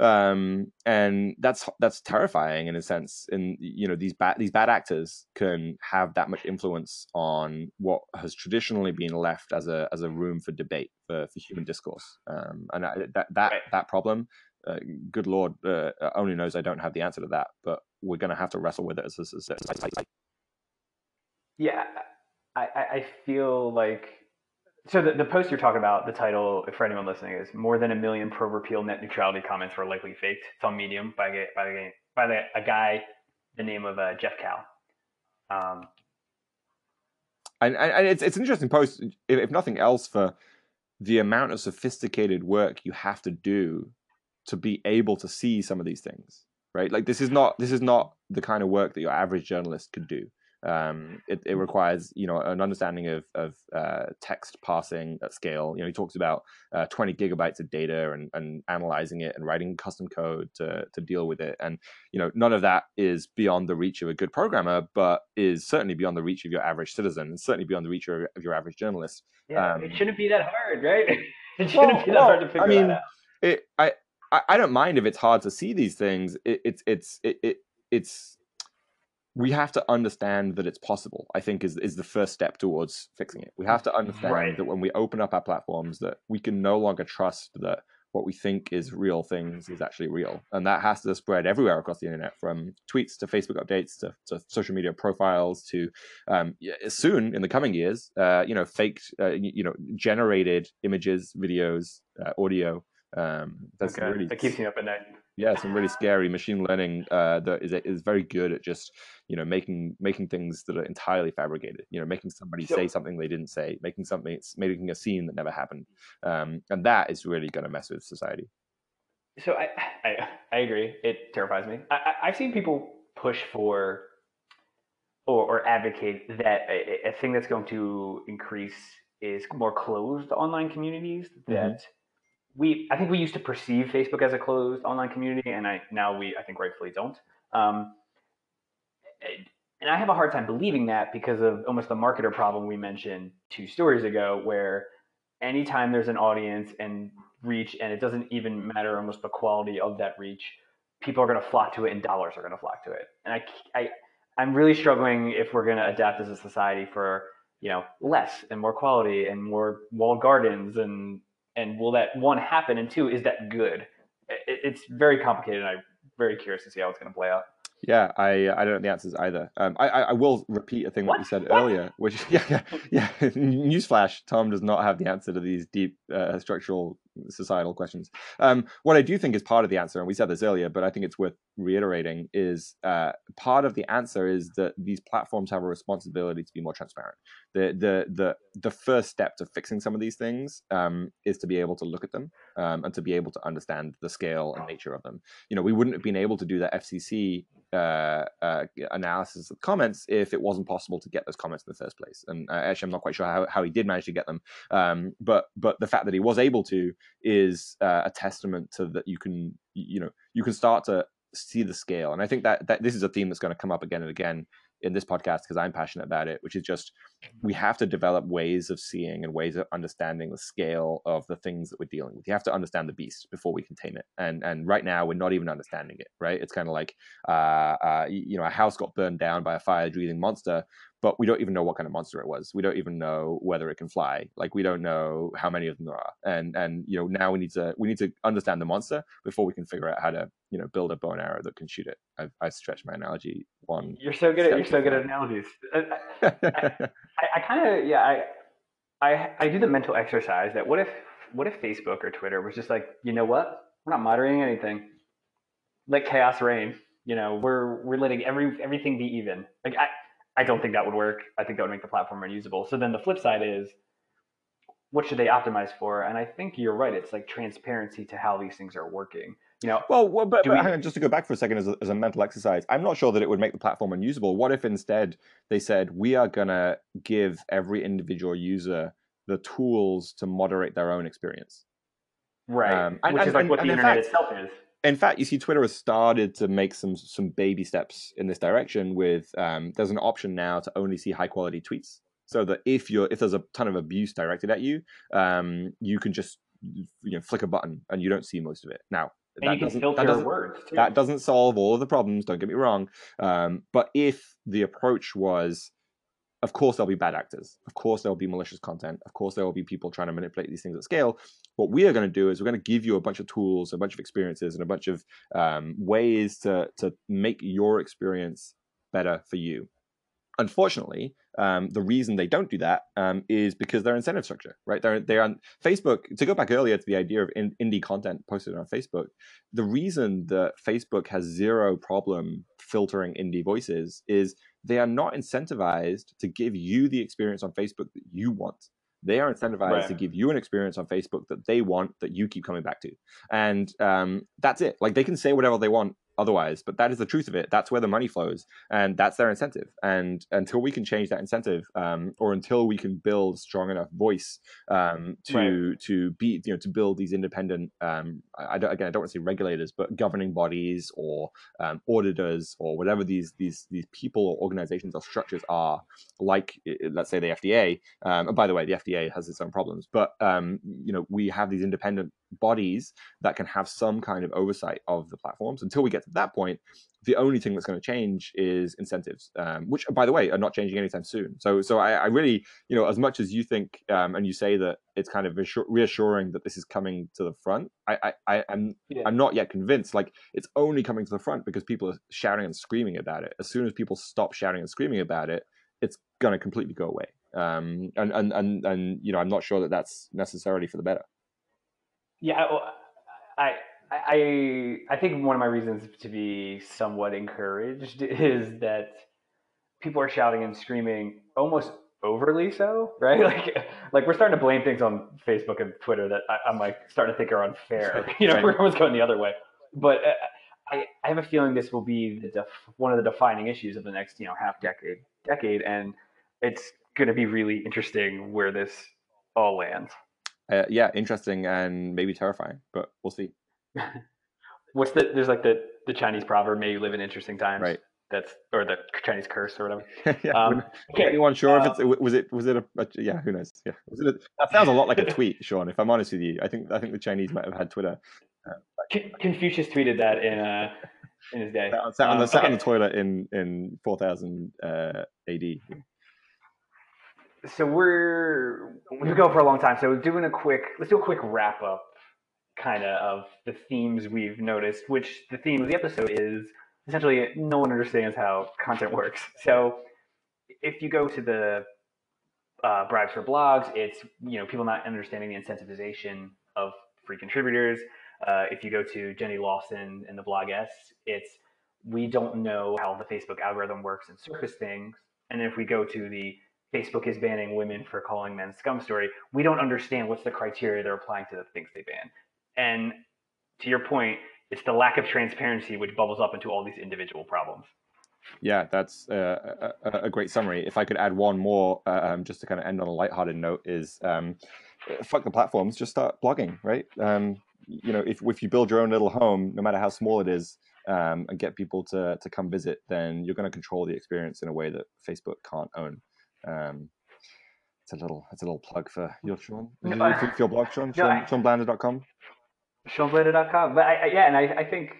Um and that's that's terrifying in a sense. And you know these bad these bad actors can have that much influence on what has traditionally been left as a as a room for debate for, for human discourse. Um and I, that that that problem uh, good lord uh, only knows i don't have the answer to that but we're going to have to wrestle with it as a society Yeah, I, I feel like so the, the post you're talking about, the title for anyone listening is "More than a million pro repeal net neutrality comments were likely faked." It's on Medium by a- by the by a guy the name of uh, Jeff Kao. Um, and, and and it's it's an interesting post if, if nothing else for the amount of sophisticated work you have to do to be able to see some of these things right like this is not this is not the kind of work that your average journalist could do um, it, it requires you know an understanding of of uh, text parsing at scale you know he talks about uh, 20 gigabytes of data and, and analyzing it and writing custom code to, to deal with it and you know none of that is beyond the reach of a good programmer but is certainly beyond the reach of your average citizen and certainly beyond the reach of, of your average journalist yeah, Um, it shouldn't be that hard, right? It shouldn't Well, be that hard to well, figure I mean, out. it I, I I don't mind if it's hard to see these things. It, it's it's it, it it's we have to understand that it's possible. I think is is the first step towards fixing it. We have to understand Right. that when we open up our platforms, that we can no longer trust that what we think is real things is actually real, and that has to spread everywhere across the internet, from tweets to Facebook updates to, to social media profiles to um, soon in the coming years, uh, you know, faked, uh, you, know, generated images, videos, uh, audio. Um, that's Okay, really that keeps me up at night. Yeah, some really scary machine learning uh, that is is very good at just you know making making things that are entirely fabricated. You know, making somebody So- say something they didn't say, making something making a scene that never happened, um, and that is really going to mess with society. So I, I I agree. It terrifies me. I, I I've seen people push for or, or advocate that a, a, thing that's going to increase is more closed online communities that mm-hmm. We I think we used to perceive Facebook as a closed online community and I now we I think rightfully don't. Um, and I have a hard time believing that because of almost the marketer problem we mentioned two stories ago, where anytime there's an audience and reach, and it doesn't even matter almost the quality of that reach, people are going to flock to it and dollars are going to flock to it. And I, I, I'm really struggling if we're going to adapt as a society for you know less and more quality and more walled gardens and and will that one happen and two is that good? It, it's very complicated. and I'm very curious to see how it's going to play out. Yeah, I I don't know the answers either. Um, I I will repeat a thing what? that you said what? earlier, which yeah yeah yeah. Newsflash: Tom does not have the answer to these deep uh, structural societal questions. Um, what I do think is part of the answer, and we said this earlier, but I think it's worth reiterating, is uh, part of the answer is that these platforms have a responsibility to be more transparent. The the the the first step to fixing some of these things um, is to be able to look at them um, and to be able to understand the scale and nature of them. You know, we wouldn't have been able to do the FCC uh, uh, analysis of comments if it wasn't possible to get those comments in the first place. And uh, actually, I'm not quite sure how, how he did manage to get them. Um, but but the fact that he was able to is uh, a testament to that you can you know you can start to see the scale. And I think that that this is a theme that's going to come up again and again in this podcast because I'm passionate about it, which is just we have to develop ways of seeing and ways of understanding the scale of the things that we're dealing with. You have to understand the beast before we contain it, and and right now we're not even understanding it. Right? It's kind of like uh, uh, you know a house got burned down by a fire-breathing monster, but we don't even know what kind of monster it was. We don't even know whether it can fly. Like we don't know how many of them there are. And and you know now we need to we need to understand the monster before we can figure out how to you know build a bow and arrow that can shoot it. I've, I've stretched my analogy one. You're so good at you're so good at analogies. I, I, I kind of yeah I, I I do the mental exercise that what if what if Facebook or Twitter was just like you know what we're not moderating anything, let chaos reign. You know we're we're letting every everything be even. Like I I don't think that would work. I think that would make the platform unusable. So then the flip side is what should they optimize for? And I think you're right. It's like transparency to how these things are working. You know, well, well but, but we, hang on, just to go back for a second as a, as a mental exercise, I'm not sure that it would make the platform unusable. What if instead they said we are gonna give every individual user the tools to moderate their own experience? Right, um, which and, is like and, what the internet fact, itself is in fact, you see, Twitter has started to make some some baby steps in this direction. With um, there's an option now to only see high quality tweets, so that if you're if there's a ton of abuse directed at you, um, you can just you know flick a button and you don't see most of it. Now and that doesn't, that doesn't, words too. that doesn't solve all of the problems. Don't get me wrong, um, but if the approach was of course there'll be bad actors of course there'll be malicious content of course there will be people trying to manipulate these things at scale what we are going to do is we're going to give you a bunch of tools a bunch of experiences and a bunch of um, ways to to make your experience better for you unfortunately um, the reason they don't do that um, is because their incentive structure, right? They're they're on Facebook. To go back earlier to the idea of in, indie content posted on Facebook, the reason that Facebook has zero problem filtering indie voices is they are not incentivized to give you the experience on Facebook that you want. They are incentivized right. to give you an experience on Facebook that they want that you keep coming back to, and um, that's it. Like they can say whatever they want otherwise. But that is the truth of it. That's where the money flows, and that's their incentive. And until we can change that incentive, um, or until we can build strong enough voice um, to right. to be you know to build these independent, um, I don't, again I don't want to say regulators, but governing bodies or um, auditors or whatever these these these people or organizations or structures are, like let's say the FDA. Um, and by the way, the FDA has its own problems, but um, you know we have these independent bodies that can have some kind of oversight of the platforms. Until we get to that point, the only thing that's going to change is incentives, um, which, by the way, are not changing anytime soon. So, so I, I really, you know, as much as you think um, and you say that it's kind of reassuring that this is coming to the front, I, I, I am, yeah. I'm not yet convinced. Like, it's only coming to the front because people are shouting and screaming about it. As soon as people stop shouting and screaming about it, it's going to completely go away. Um, and, and, and, and, you know, I'm not sure that that's necessarily for the better. Yeah, I, I, I think one of my reasons to be somewhat encouraged is that people are shouting and screaming almost overly so, right? Like, like we're starting to blame things on Facebook and Twitter that I, am like starting to think are unfair. You know, right. everyone's going the other way. But uh, I, I have a feeling this will be the def, one of the defining issues of the next you know half decade decade, and it's going to be really interesting where this all lands. Uh, yeah, interesting and maybe terrifying, but we'll see. What's the there's like the the Chinese proverb, "May you live in interesting times." Right. That's or the Chinese curse or whatever. yeah, um, okay. Anyone sure uh, if it's was it was it a, a yeah who knows yeah was it a, that sounds a lot like a tweet Sean if I'm honest with you I think I think the Chinese might have had Twitter. Uh, Confucius tweeted that in uh, in his day. Sat, on, the, um, sat okay. on the toilet in in 4000 uh, AD. So we're we've go for a long time. So doing a quick let's do a quick wrap up kind of of the themes we've noticed. Which the theme of the episode is essentially no one understands how content works. So if you go to the uh, bribes for blogs, it's you know people not understanding the incentivization of free contributors. Uh, if you go to Jenny Lawson and the Bloggess, it's we don't know how the Facebook algorithm works and surface things. And if we go to the Facebook is banning women for calling men scum story, we don't understand what's the criteria they're applying to the things they ban. And to your point, it's the lack of transparency which bubbles up into all these individual problems. Yeah, that's uh, a, a, great summary. If I could add one more, uh, um, just to kind of end on a lighthearted note, is um, fuck the platforms, just start blogging, right? Um, you know, if if you build your own little home, no matter how small it is, um, and get people to to come visit, then you're going to control the experience in a way that Facebook can't own. Um, it's a little it's a little plug for your Sean. No, your, your blog, Sean, no, Sean, SeanBlanda.com. SeanBlanda.com. But I, I, yeah, and I, I think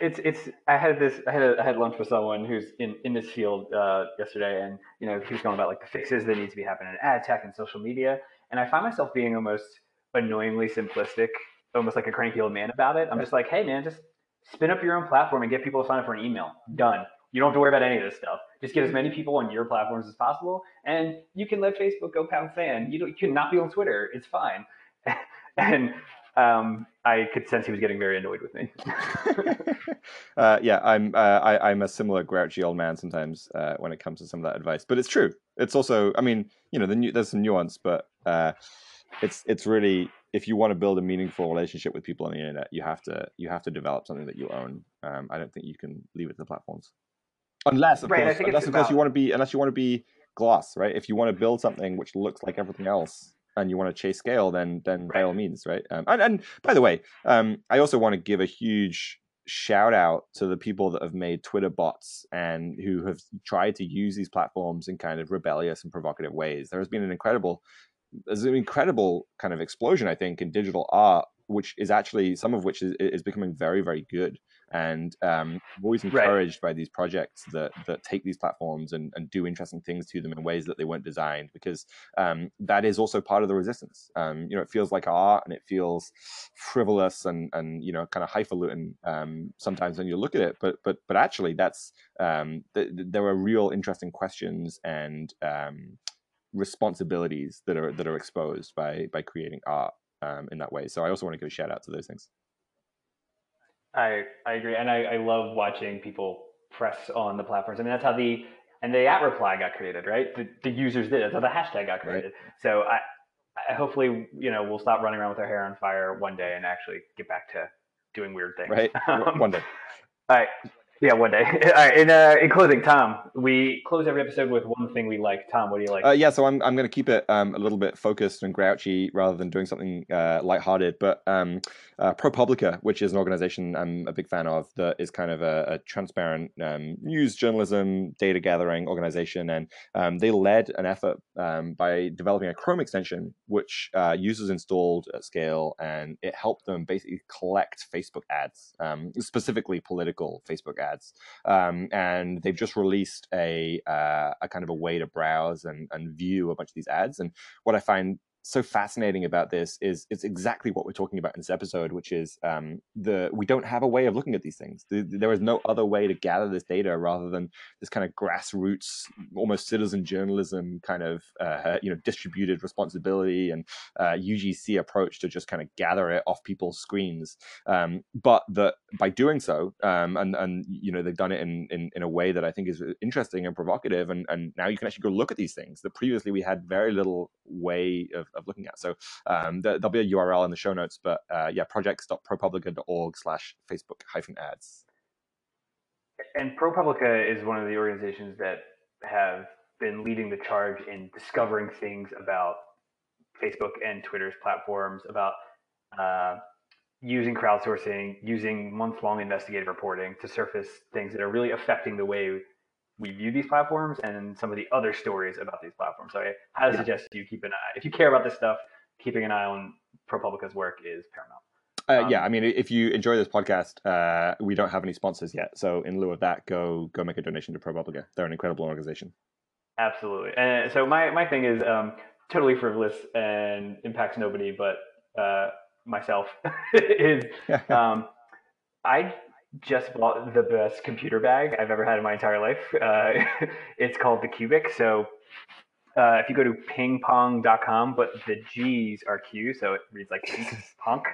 it's it's I had this I had a, I had lunch with someone who's in in this field uh, yesterday, and you know he was going about like the fixes that need to be happening in ad tech and social media, and I find myself being almost annoyingly simplistic, almost like a cranky old man about it. I'm just like, hey man, just spin up your own platform and get people to sign up for an email. Done. You don't have to worry about any of this stuff. Just get as many people on your platforms as possible, and you can let Facebook go pound sand. You, don't, you cannot be on Twitter. It's fine. and um, I could sense he was getting very annoyed with me. uh, yeah, I'm uh, I, am a similar grouchy old man sometimes uh, when it comes to some of that advice, but it's true. It's also, I mean, you know, the there's some nuance, but uh, it's it's really if you want to build a meaningful relationship with people on the internet, you have to you have to develop something that you own. Um, I don't think you can leave it to the platforms, unless of right, course, unless of course you want to be unless you want to be gloss, right? If you want to build something which looks like everything else, and you want to chase scale, then then right. by all means, right? Um, and, and by the way, um, I also want to give a huge shout out to the people that have made Twitter bots and who have tried to use these platforms in kind of rebellious and provocative ways. There has been an incredible there's an incredible kind of explosion, I think, in digital art, which is actually some of which is, is becoming very, very good. And um, I'm always encouraged right. by these projects that that take these platforms and, and do interesting things to them in ways that they weren't designed, because um, that is also part of the resistance. Um, you know, it feels like art and it feels frivolous and and you know kind of highfalutin um, sometimes when you look at it, but but but actually that's um, th- there are real interesting questions and um, responsibilities that are that are exposed by by creating art um, in that way. So I also want to give a shout out to those things. I I agree, and I, I love watching people press on the platforms. I mean, that's how the and the at reply got created, right? The, the users did. That's how the hashtag got created. Right. So I, I hopefully you know we'll stop running around with our hair on fire one day and actually get back to doing weird things. Right. Um, one day. All right. Yeah, one day. All right. In, uh, in closing, Tom, we close every episode with one thing we like. Tom, what do you like? Uh, yeah, so I'm I'm going to keep it um, a little bit focused and grouchy rather than doing something uh, lighthearted. But um, uh, ProPublica, which is an organization I'm a big fan of, that is kind of a, a transparent um, news journalism data gathering organization, and um, they led an effort um, by developing a Chrome extension which uh, users installed at scale, and it helped them basically collect Facebook ads, um, specifically political Facebook ads ads. Um, and they've just released a uh, a kind of a way to browse and, and view a bunch of these ads. And what I find so fascinating about this is it's exactly what we're talking about in this episode, which is um, the we don't have a way of looking at these things. there is no other way to gather this data rather than this kind of grassroots, almost citizen journalism kind of uh, you know distributed responsibility and uh, UGC approach to just kind of gather it off people's screens. Um, but by doing so, um, and and you know they've done it in, in in a way that I think is interesting and provocative, and and now you can actually go look at these things that previously we had very little way of, of looking at. So um, there, will be a URL in the show notes, but uh, yeah, projects.propublica.org slash Facebook hyphen ads. And ProPublica is one of the organizations that have been leading the charge in discovering things about Facebook and Twitter's platforms, about uh, using crowdsourcing, using month long investigative reporting to surface things that are really affecting the way we view these platforms and some of the other stories about these platforms. So I highly yeah. suggest you keep an eye. If you care about this stuff, keeping an eye on ProPublica's work is paramount. Uh, um, yeah, I mean, if you enjoy this podcast, uh, we don't have any sponsors yet. So in lieu of that, go go make a donation to ProPublica. They're an incredible organization. Absolutely. And so my, my thing is um, totally frivolous and impacts nobody but uh, myself. is um, I just bought the best computer bag I've ever had in my entire life. Uh, it's called the Cubik. So uh, if you go to pingpong.com, but the G's are Q, so it reads like punk.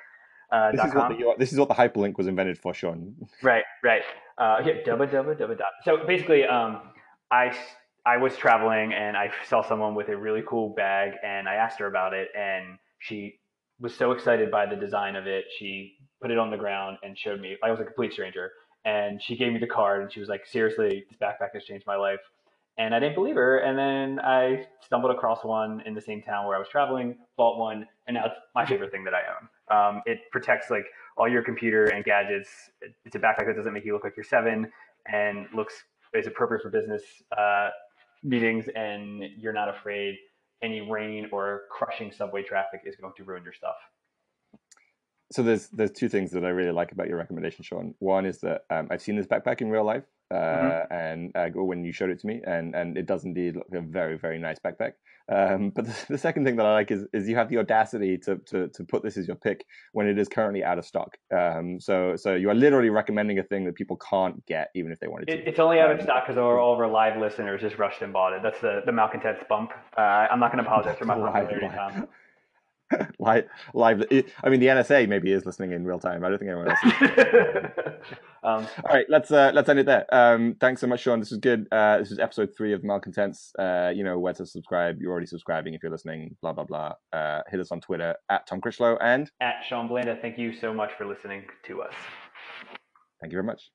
Uh, this, is what the, this is what the hyperlink was invented for, Sean. Right, right. Uh, yeah, dubba dubba dubba dot. So basically, um, I I was traveling and I saw someone with a really cool bag, and I asked her about it, and she was so excited by the design of it. She put it on the ground and showed me. I was a complete stranger, and she gave me the card, and she was like, "Seriously, this backpack has changed my life." And I didn't believe her. And then I stumbled across one in the same town where I was traveling, bought one, and now it's my favorite thing that I own. Um, it protects like all your computer and gadgets. It's a backpack that doesn't make you look like you're seven and looks is appropriate for business uh, meetings, and you're not afraid any rain or crushing subway traffic is going to ruin your stuff. So there's there's two things that I really like about your recommendation, Sean. One is that um, I've seen this backpack in real life, uh, mm-hmm. and uh, when you showed it to me, and and it does indeed look like a very very nice backpack. Um, but the, the, second thing that I like is, is you have the audacity to, to, to put this as your pick when it is currently out of stock. Um, so so you are literally recommending a thing that people can't get even if they wanted to. It, it's only out of um, stock because all of our live listeners just rushed and bought it. That's the the malcontents bump. Uh, I'm not going to apologize for my popularity, Tom. live, live. I mean, the NSA maybe is listening in real time. I don't think anyone else. um, All right, let's uh, let's end it there. Um, thanks so much, Sean. This was good. Uh, this is episode three of Malcontents. Uh, you know where to subscribe. You're already subscribing if you're listening. Blah blah blah. Uh, hit us on Twitter at Tom Critchlow and at Sean Blanda. Thank you so much for listening to us. Thank you very much.